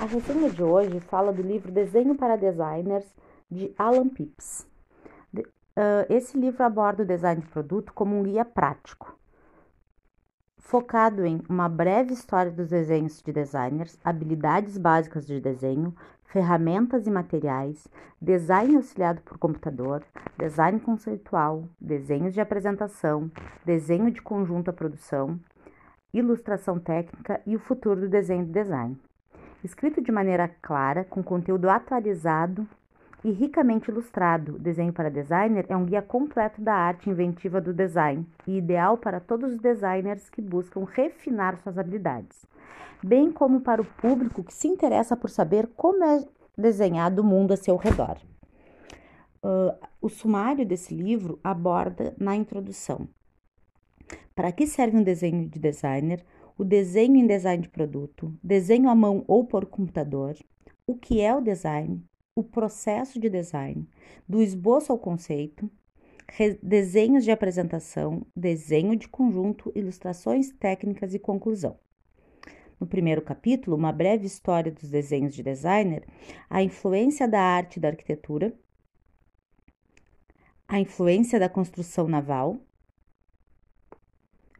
A resenha de hoje fala do livro Desenho para Designers, de Alan Pips. Esse livro aborda o design de produto como um guia prático, focado em uma breve história dos desenhos de designers, habilidades básicas de desenho, ferramentas e materiais, design auxiliado por computador, design conceitual, desenhos de apresentação, desenho de conjunto à produção, ilustração técnica e o futuro do desenho de design. Escrito de maneira clara, com conteúdo atualizado e ricamente ilustrado, Desenho para Designer é um guia completo da arte inventiva do design e ideal para todos os designers que buscam refinar suas habilidades, bem como para o público que se interessa por saber como é desenhado o mundo a seu redor. Uh, o sumário desse livro aborda na introdução para que serve um desenho de designer? O desenho em design de produto, desenho à mão ou por computador, o que é o design, o processo de design, do esboço ao conceito, desenhos de apresentação, desenho de conjunto, ilustrações técnicas e conclusão. No primeiro capítulo, uma breve história dos desenhos de designer, a influência da arte da arquitetura, a influência da construção naval,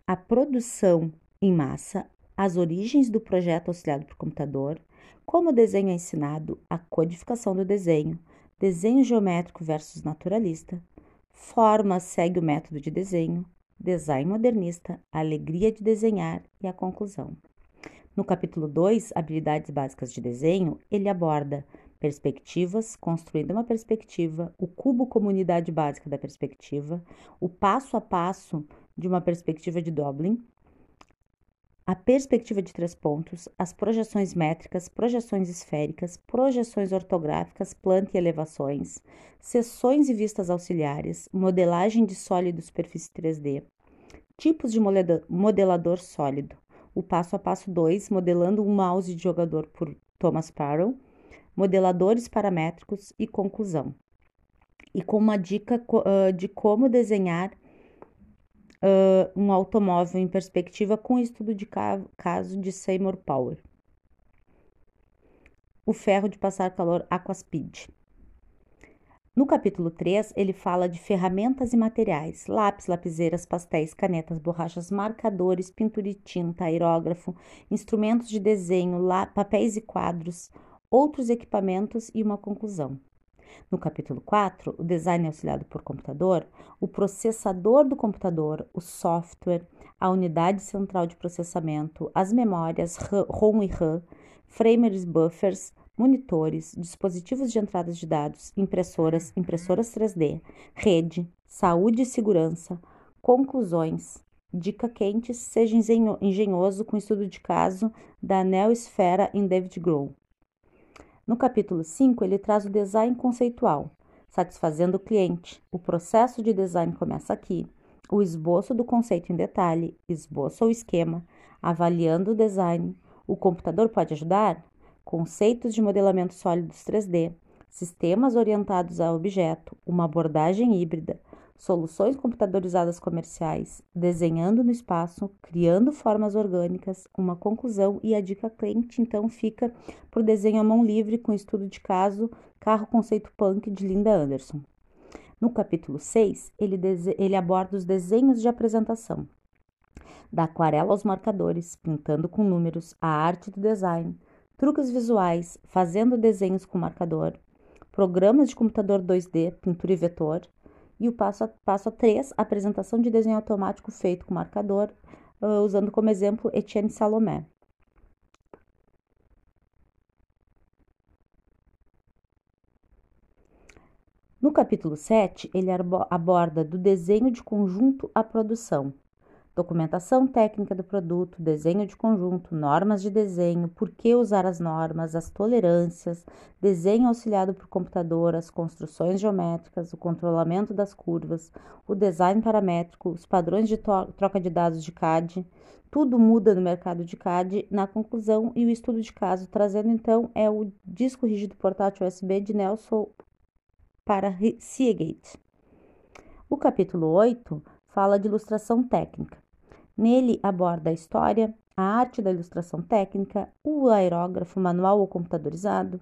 a produção em massa, as origens do projeto auxiliado por computador, como o desenho é ensinado, a codificação do desenho, desenho geométrico versus naturalista, forma segue o método de desenho, design modernista, a alegria de desenhar e a conclusão. No capítulo 2, Habilidades Básicas de Desenho, ele aborda perspectivas, construindo uma perspectiva, o cubo como unidade básica da perspectiva, o passo a passo de uma perspectiva de Dublin, a perspectiva de três pontos, as projeções métricas, projeções esféricas, projeções ortográficas, planta e elevações, seções e vistas auxiliares, modelagem de sólido superfície 3D, tipos de modelador sólido, o passo a passo 2, modelando um mouse de jogador por Thomas Parrow, modeladores paramétricos e conclusão. E com uma dica de como desenhar uh, um automóvel em perspectiva com estudo de caso de Seymour Power. O ferro de passar calor Aquaspeed. No capítulo 3, ele fala de ferramentas e materiais: lápis, lapiseiras, pastéis, canetas, borrachas, marcadores, pintura e tinta, aerógrafo, instrumentos de desenho, papéis e quadros, outros equipamentos e uma conclusão. No capítulo 4, o design auxiliado por computador, o processador do computador, o software, a unidade central de processamento, as memórias ROM e RAM, framers buffers, monitores, dispositivos de entrada de dados, impressoras, impressoras 3D, rede, saúde e segurança, conclusões, dica quente, seja engenhoso com estudo de caso da Neo Esfera em David Grohl. No capítulo 5, ele traz o design conceitual, satisfazendo o cliente. O processo de design começa aqui. O esboço do conceito em detalhe, esboço ou esquema, avaliando o design. O computador pode ajudar? Conceitos de modelamento sólidos 3D, sistemas orientados a objeto, uma abordagem híbrida, soluções computadorizadas comerciais, desenhando no espaço, criando formas orgânicas, uma conclusão e a dica cliente então fica o desenho à mão livre com estudo de caso Carro Conceito Punk de Linda Anderson. No capítulo 6, ele, ele aborda os desenhos de apresentação. Da aquarela aos marcadores, pintando com números, a arte do design, truques visuais, fazendo desenhos com marcador, programas de computador 2D, pintura e vetor, e o passo passo a 3, apresentação de desenho automático feito com marcador, uh, usando como exemplo Etienne Salomé. No capítulo 7, ele aborda do desenho de conjunto à produção, documentação técnica do produto, desenho de conjunto, normas de desenho, por que usar as normas, as tolerâncias, desenho auxiliado por computador, as construções geométricas, o controlamento das curvas, o design paramétrico, os padrões de troca de dados de CAD. Tudo muda no mercado de CAD na conclusão e o estudo de caso, trazendo então é o disco rígido portátil USB de Nelson para Seagate. O capítulo 8 fala de ilustração técnica. Nele aborda a história, a arte da ilustração técnica, o aerógrafo manual ou computadorizado,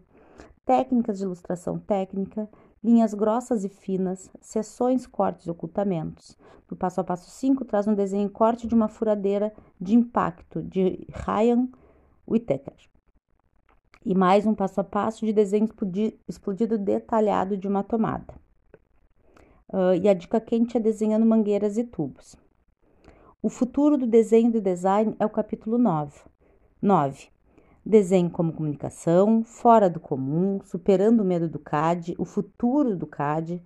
técnicas de ilustração técnica, linhas grossas e finas, seções, cortes e ocultamentos. No passo a passo 5, traz um desenho corte de uma furadeira de impacto de Ryan Whittaker. E mais um passo a passo de desenho explodido detalhado de uma tomada. Uh, e a dica quente é desenhando mangueiras e tubos. O futuro do desenho e do design é o capítulo 9. 9. Desenho como comunicação, fora do comum, superando o medo do CAD, o futuro do CAD,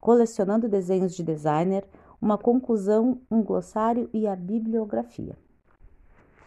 colecionando desenhos de designer, uma conclusão, um glossário e a bibliografia.